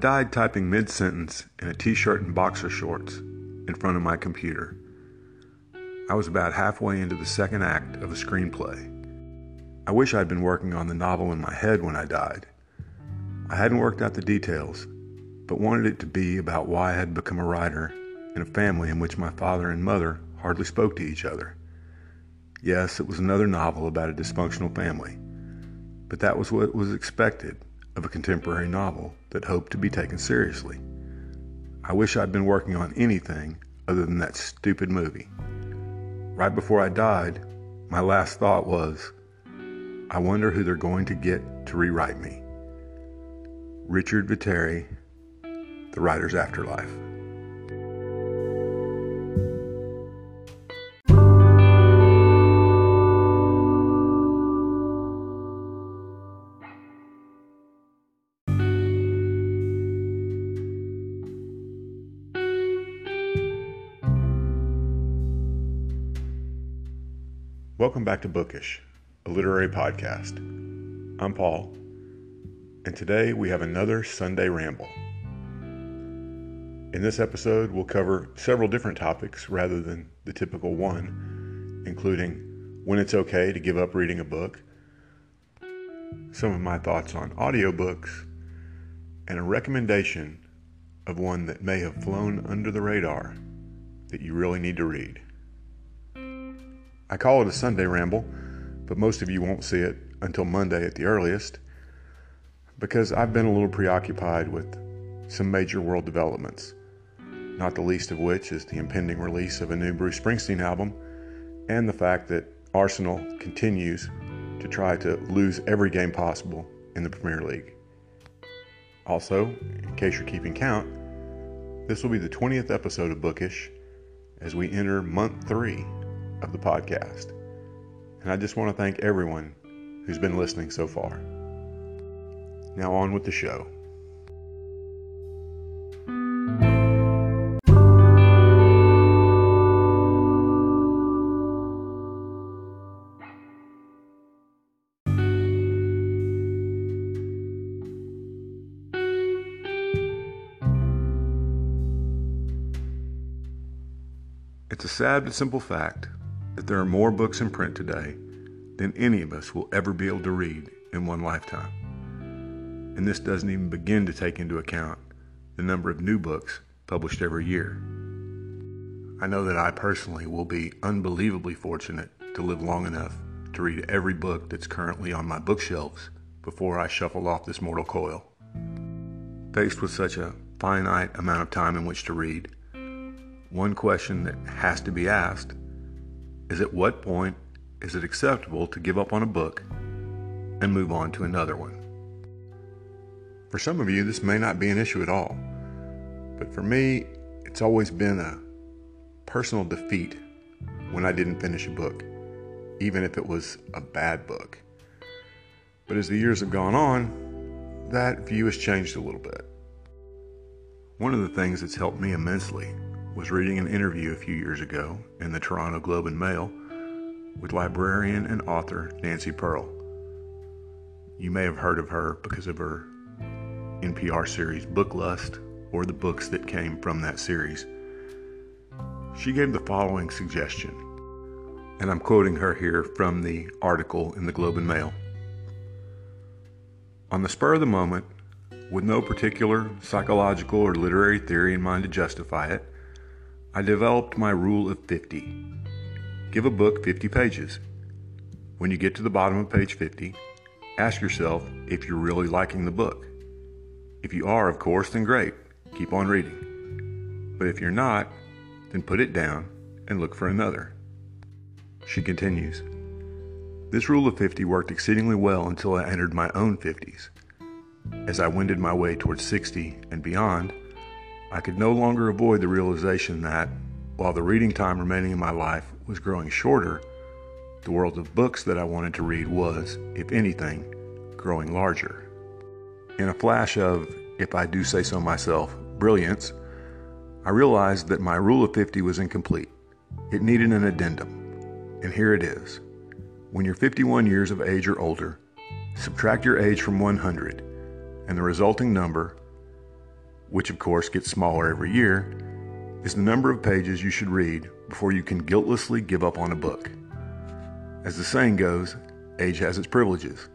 Died typing mid sentence in a t shirt and boxer shorts in front of my computer. I was about halfway into the second act of a screenplay. I wish I'd been working on the novel in my head when I died. I hadn't worked out the details, but wanted it to be about why I had become a writer in a family in which my father and mother hardly spoke to each other. Yes, it was another novel about a dysfunctional family, but that was what was expected of a contemporary novel that hoped to be taken seriously. I wish I'd been working on anything other than that stupid movie. Right before I died, my last thought was, I wonder who they're going to get to rewrite me. Richard Vetere, The Writer's Afterlife. Welcome back to Bookish, a literary podcast. I'm Paul, and today we have another Sunday ramble. In this episode, we'll cover several different topics rather than the typical one, including when it's okay to give up reading a book, some of my thoughts on audiobooks, and a recommendation of one that may have flown under the radar that you really need to read. I call it a Sunday ramble, but most of you won't see it until Monday at the earliest because I've been a little preoccupied with some major world developments, not the least of which is the impending release of a new Bruce Springsteen album and the fact that Arsenal continues to try to lose every game possible in the Premier League. Also, in case you're keeping count, this will be the 20th episode of Bookish as we enter month three of the podcast. And I just want to thank everyone who's been listening so far. Now, on with the show. It's a sad but simple fact that there are more books in print today than any of us will ever be able to read in one lifetime. And this doesn't even begin to take into account the number of new books published every year. I know that I personally will be unbelievably fortunate to live long enough to read every book that's currently on my bookshelves before I shuffle off this mortal coil. Faced with such a finite amount of time in which to read, one question that has to be asked is at what point is it acceptable to give up on a book and move on to another one? For some of you, this may not be an issue at all, but for me, it's always been a personal defeat when I didn't finish a book, even if it was a bad book. But as the years have gone on, that view has changed a little bit. One of the things that's helped me immensely was reading an interview a few years ago in the Toronto Globe and Mail with librarian and author Nancy Pearl. You may have heard of her because of her NPR series Book Lust or the books that came from that series. She gave the following suggestion, and I'm quoting her here from the article in the Globe and Mail. On the spur of the moment, with no particular psychological or literary theory in mind to justify it, I developed my rule of 50. Give a book 50 pages. When you get to the bottom of page 50, ask yourself if you're really liking the book. If you are, of course, then great. Keep on reading. But if you're not, then put it down and look for another. She continues This rule of 50 worked exceedingly well until I entered my own 50s. As I wended my way towards 60 and beyond, I could no longer avoid the realization that, while the reading time remaining in my life was growing shorter, the world of books that I wanted to read was, if anything, growing larger. In a flash of, if I do say so myself, brilliance, I realized that my rule of 50 was incomplete. It needed an addendum. And here it is. When you're 51 years of age or older, subtract your age from 100, and the resulting number which of course gets smaller every year, is the number of pages you should read before you can guiltlessly give up on a book. As the saying goes, age has its privileges.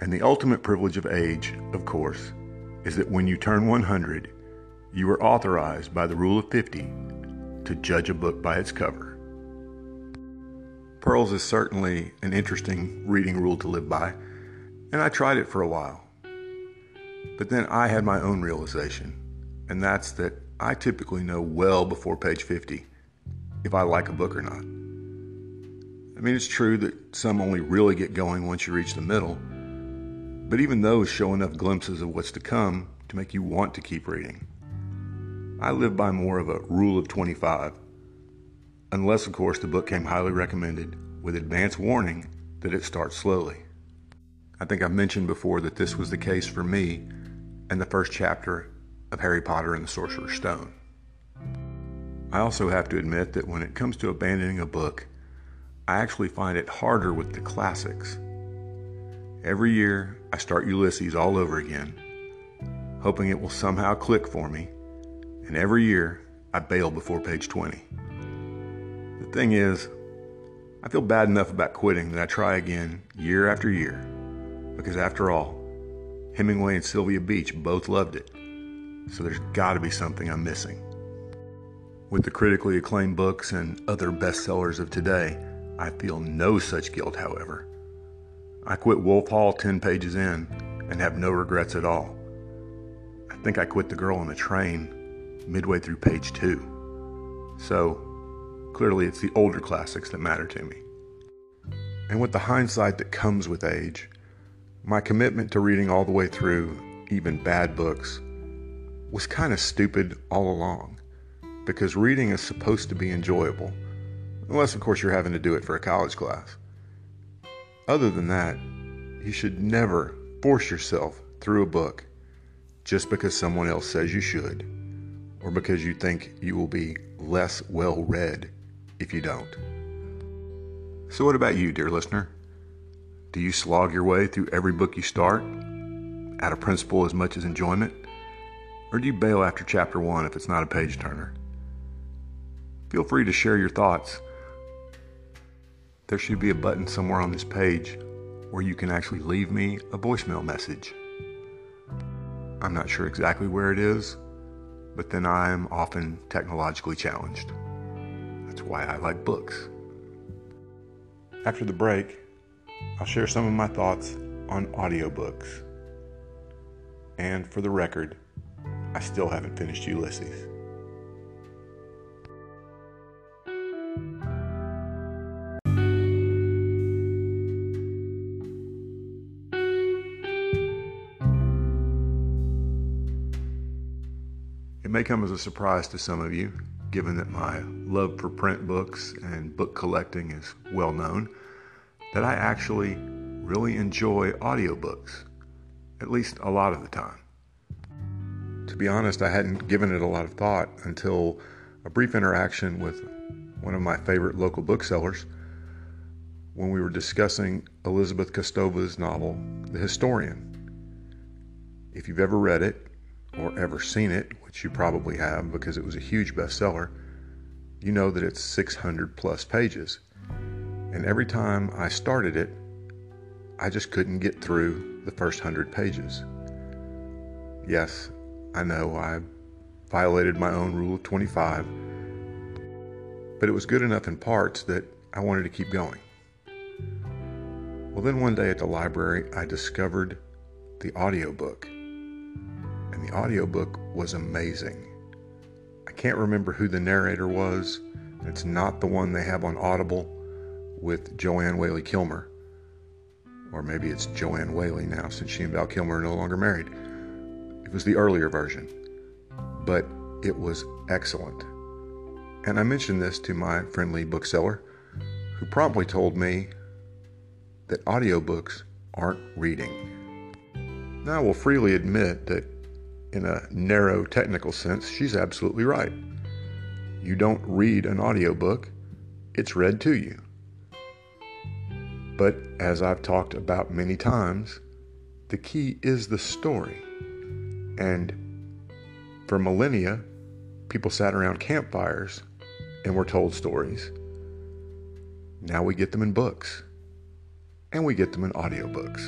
And the ultimate privilege of age, of course, is that when you turn 100, you are authorized by the rule of 50 to judge a book by its cover. Pearls is certainly an interesting reading rule to live by, and I tried it for a while. But then I had my own realization, and that's that I typically know well before page 50 if I like a book or not. I mean, it's true that some only really get going once you reach the middle, but even those show enough glimpses of what's to come to make you want to keep reading. I live by more of a rule of 25, unless, of course, the book came highly recommended with advance warning that it starts slowly. I think I've mentioned before that this was the case for me in the first chapter of Harry Potter and the Sorcerer's Stone. I also have to admit that when it comes to abandoning a book, I actually find it harder with the classics. Every year, I start Ulysses all over again, hoping it will somehow click for me, and every year, I bail before page 20. The thing is, I feel bad enough about quitting that I try again year after year, because after all, Hemingway and Sylvia Beach both loved it, so there's got to be something I'm missing. With the critically acclaimed books and other bestsellers of today, I feel no such guilt, however. I quit Wolf Hall 10 pages in and have no regrets at all. I think I quit The Girl on the Train midway through page 2. So, clearly it's the older classics that matter to me. And with the hindsight that comes with age, my commitment to reading all the way through, even bad books, was kind of stupid all along because reading is supposed to be enjoyable Unless, of course, you're having to do it for a college class. Other than that, you should never force yourself through a book just because someone else says you should, or because you think you will be less well read if you don't. So, what about you, dear listener? Do you slog your way through every book you start, out of principle as much as enjoyment? Or do you bail after chapter one if it's not a page turner? Feel free to share your thoughts there should be a button somewhere on this page where you can actually leave me a voicemail message. I'm not sure exactly where it is, but then I am often technologically challenged. That's why I like books. After the break, I'll share some of my thoughts on audiobooks. And for the record, I still haven't finished Ulysses. It may come as a surprise to some of you, given that my love for print books and book collecting is well known, that I actually really enjoy audiobooks, at least a lot of the time. To be honest, I hadn't given it a lot of thought until a brief interaction with one of my favorite local booksellers when we were discussing Elizabeth Kostova's novel, The Historian. If you've ever read it, or ever seen it, which you probably have because it was a huge bestseller, you know that it's 600 plus pages. And every time I started it, I just couldn't get through the first 100 pages. Yes, I know I violated my own rule of 25, but it was good enough in parts that I wanted to keep going. Well, then one day at the library, I discovered the audiobook and the audiobook was amazing. I can't remember who the narrator was. It's not the one they have on Audible with Joanne Whaley Kilmer. Or maybe it's Joanne Whaley now since she and Val Kilmer are no longer married. It was the earlier version, but it was excellent. And I mentioned this to my friendly bookseller, who promptly told me that audiobooks aren't reading. Now, I will freely admit that in a narrow technical sense, she's absolutely right. You don't read an audiobook, it's read to you. But as I've talked about many times, the key is the story. And For millennia, people sat around campfires and were told stories. Now we get them in books, and we get them in audiobooks.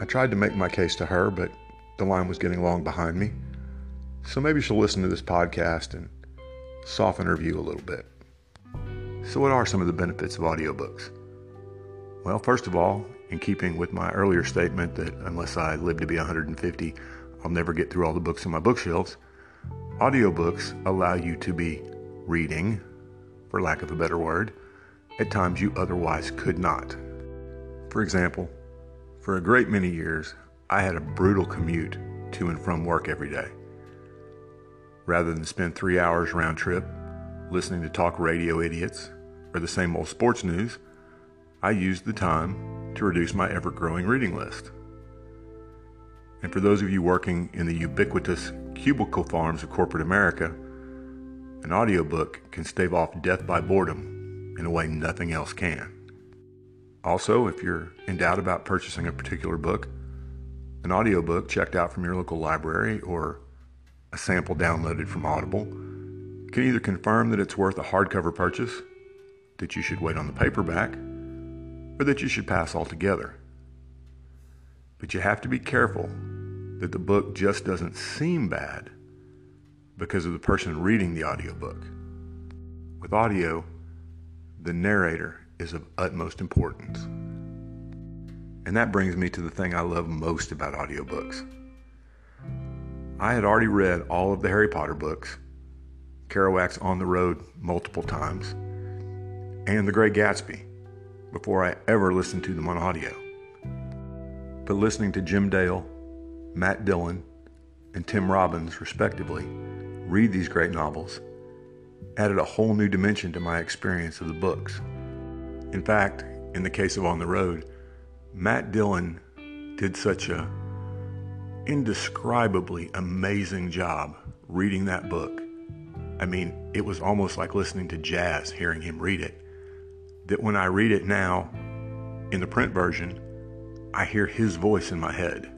I tried to make my case to her, but the line was getting long behind me. So maybe she'll listen to this podcast and soften her view a little bit. So, what are some of the benefits of audiobooks? Well, first of all, in keeping with my earlier statement that unless I live to be 150, I'll never get through all the books on my bookshelves, audiobooks allow you to be reading, for lack of a better word, at times you otherwise could not. For example, for a great many years, I had a brutal commute to and from work every day. Rather than spend three hours round trip listening to talk radio idiots or the same old sports news, I used the time to reduce my ever growing reading list. And for those of you working in the ubiquitous cubicle farms of corporate America, an audiobook can stave off death by boredom in a way nothing else can. Also, if you're in doubt about purchasing a particular book, an audiobook checked out from your local library or a sample downloaded from Audible can either confirm that it's worth a hardcover purchase, that you should wait on the paperback, or that you should pass altogether. But you have to be careful that the book just doesn't seem bad because of the person reading the audiobook. With audio, the narrator is of utmost importance. And that brings me to the thing I love most about audiobooks. I had already read all of the Harry Potter books Kerouac's On the Road multiple times, and The Great Gatsby before I ever listened to them on audio. But listening to Jim Dale, Matt Dillon, and Tim Robbins, respectively, read these great novels added a whole new dimension to my experience of the books. In fact, in the case of On the Road, Matt Dillon did such a indescribably amazing job reading that book I mean, it was almost like listening to jazz hearing him read it. That when I read it now in the print version, I hear his voice in my head.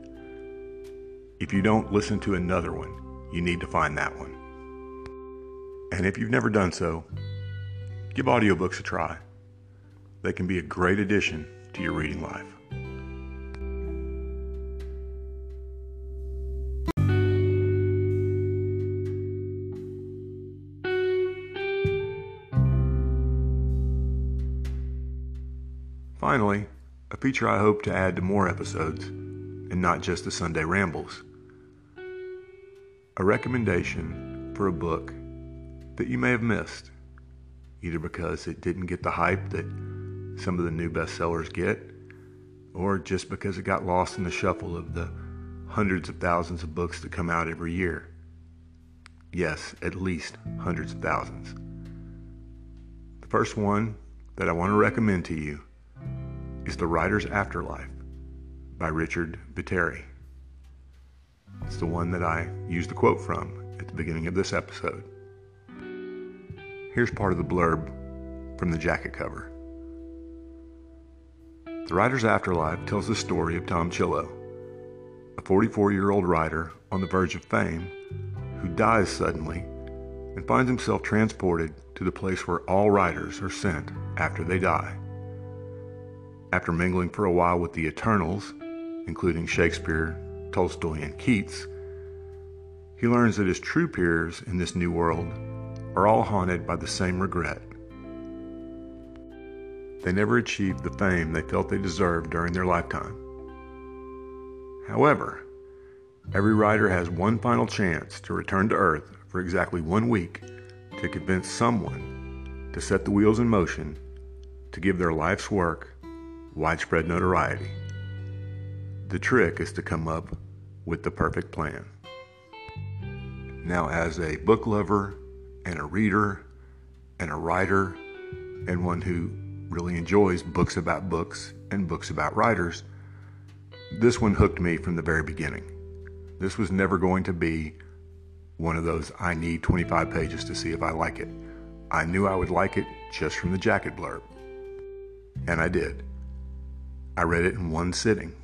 If you don't listen to another one, you need to find that one. And if you've never done so, give audiobooks a try. They can be a great addition to your reading life. Finally, a feature I hope to add to more episodes, and not just the Sunday rambles. A recommendation for a book that you may have missed, either because it didn't get the hype that some of the new bestsellers get, or just because it got lost in the shuffle of the hundreds of thousands of books that come out every year. Yes, at least hundreds of thousands. The first one that I want to recommend to you is The Writer's Afterlife by Richard Vetere. It's the one that I used the quote from at the beginning of this episode. Here's part of the blurb from the jacket cover. The Writer's Afterlife tells the story of Tom Chillo, a 44 year old writer on the verge of fame who dies suddenly and finds himself transported to the place where all writers are sent after they die. After mingling for a while with the Eternals, including Shakespeare, Tolstoy, and Keats, he learns that his true peers in this new world are all haunted by the same regret. They never achieved the fame they felt they deserved during their lifetime. However, every writer has one final chance to return to Earth for exactly one week to convince someone to set the wheels in motion to give their life's work widespread notoriety. The trick is to come up with the perfect plan. Now, as a book lover and a reader and a writer and one who really enjoys books about books and books about writers, this one hooked me from the very beginning. This was never going to be one of those I need 25 pages to see if I like it. I knew I would like it just from the jacket blurb. And I did. I read it in one sitting,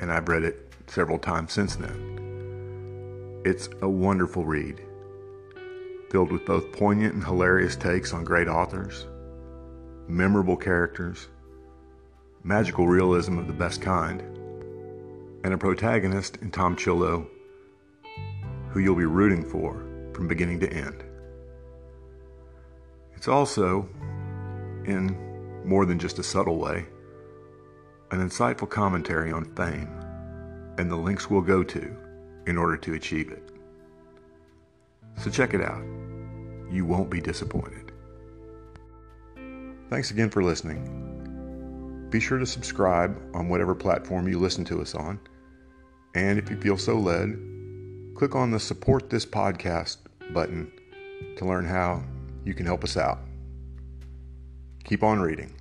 and I've read it several times since then. It's a wonderful read, filled with both poignant and hilarious takes on great authors, memorable characters, magical realism of the best kind, and a protagonist in Tom Chillo who you'll be rooting for from beginning to end. It's also, in more than just a subtle way, an insightful commentary on fame and the links we'll go to in order to achieve it. So check it out. You won't be disappointed. Thanks again for listening. Be sure to subscribe on whatever platform you listen to us on. And if you feel so led, click on the Support This Podcast button to learn how you can help us out. Keep on reading.